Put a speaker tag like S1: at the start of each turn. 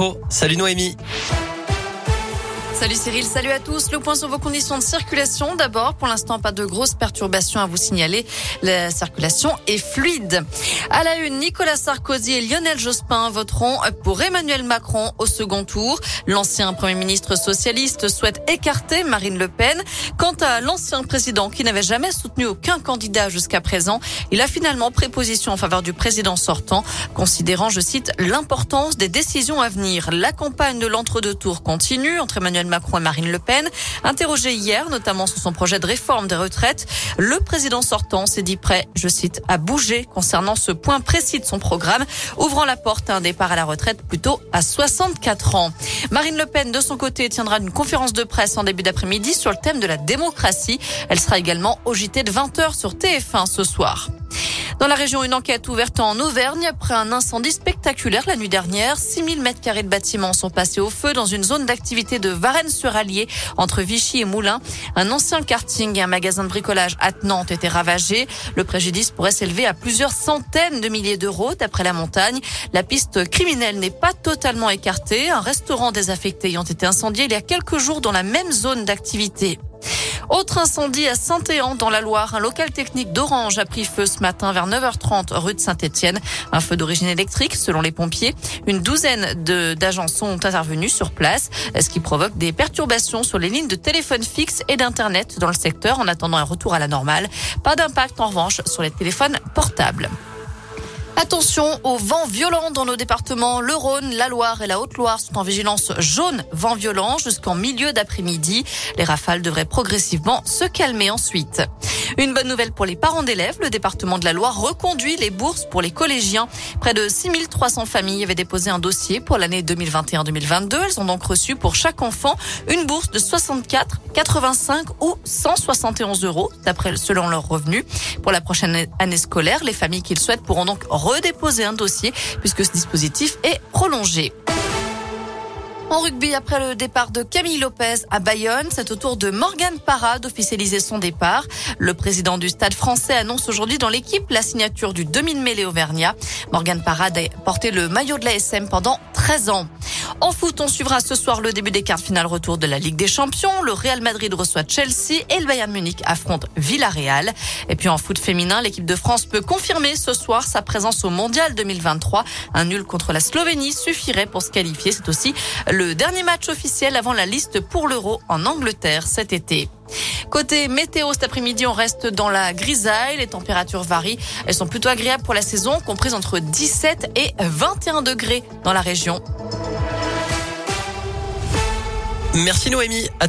S1: Oh, salut Noémie.
S2: Salut Cyril, salut à tous. Le point sur vos conditions de circulation. D'abord, pour l'instant, pas de grosses perturbations à vous signaler. La circulation est fluide. À la une, Nicolas Sarkozy et Lionel Jospin voteront pour Emmanuel Macron au second tour. L'ancien premier ministre socialiste souhaite écarter Marine Le Pen. Quant à l'ancien président qui n'avait jamais soutenu aucun candidat jusqu'à présent, il a finalement pris position en faveur du président sortant, considérant, je cite, l'importance des décisions à venir. La campagne de l'entre-deux tours continue entre Emmanuel Macron et Marine Le Pen. Interrogé hier, notamment sur son projet de réforme des retraites, le président sortant s'est dit prêt, je cite, à bouger concernant ce point précis de son programme, ouvrant la porte à un départ à la retraite plutôt à 64 ans. Marine Le Pen, de son côté, tiendra une conférence de presse en début d'après-midi sur le thème de la démocratie. Elle sera également au JT de 20h sur TF1 ce soir. Dans la région, une enquête ouverte en Auvergne après un incendie spectaculaire la nuit dernière. 6000 mètres carrés de bâtiments sont passés au feu dans une zone d'activité de Varennes-sur-Allier entre Vichy et Moulins. Un ancien karting et un magasin de bricolage attenant étaient ravagés. Le préjudice pourrait s'élever à plusieurs centaines de milliers d'euros d'après la montagne. La piste criminelle n'est pas totalement écartée. Un restaurant désaffecté ayant été incendié il y a quelques jours dans la même zone d'activité. Autre incendie à Saint-Éan dans la Loire. Un local technique d'Orange a pris feu ce matin vers 9h30 rue de Saint-Étienne. Un feu d'origine électrique selon les pompiers. Une douzaine d'agents sont intervenus sur place, ce qui provoque des perturbations sur les lignes de téléphone fixe et d'internet dans le secteur en attendant un retour à la normale. Pas d'impact en revanche sur les téléphones portables. Attention aux vents violents dans nos départements. Le Rhône, la Loire et la Haute-Loire sont en vigilance jaune vent violent jusqu'en milieu d'après-midi. Les rafales devraient progressivement se calmer ensuite. Une bonne nouvelle pour les parents d'élèves. Le département de la Loire reconduit les bourses pour les collégiens. Près de 6300 familles avaient déposé un dossier pour l'année 2021-2022. Elles ont donc reçu pour chaque enfant une bourse de 64, 85 ou 171 euros, d'après selon leurs revenus. Pour la prochaine année scolaire, les familles qui le souhaitent pourront donc redéposer un dossier puisque ce dispositif est prolongé. En rugby, après le départ de Camille Lopez à Bayonne, c'est au tour de Morgan Parra d'officialiser son départ. Le président du Stade français annonce aujourd'hui dans l'équipe la signature du demi-mêlée Auvergnat. Morgan Parra a porté le maillot de la SM pendant 13 ans. En foot, on suivra ce soir le début des quarts finales retour de la Ligue des Champions. Le Real Madrid reçoit Chelsea et le Bayern Munich affronte Villarreal. Et puis en foot féminin, l'équipe de France peut confirmer ce soir sa présence au Mondial 2023. Un nul contre la Slovénie suffirait pour se qualifier. C'est aussi le dernier match officiel avant la liste pour l'Euro en Angleterre cet été. Côté météo, cet après-midi, on reste dans la grisaille. Les températures varient. Elles sont plutôt agréables pour la saison, comprises entre 17 et 21 degrés dans la région.
S1: Merci Noémie. À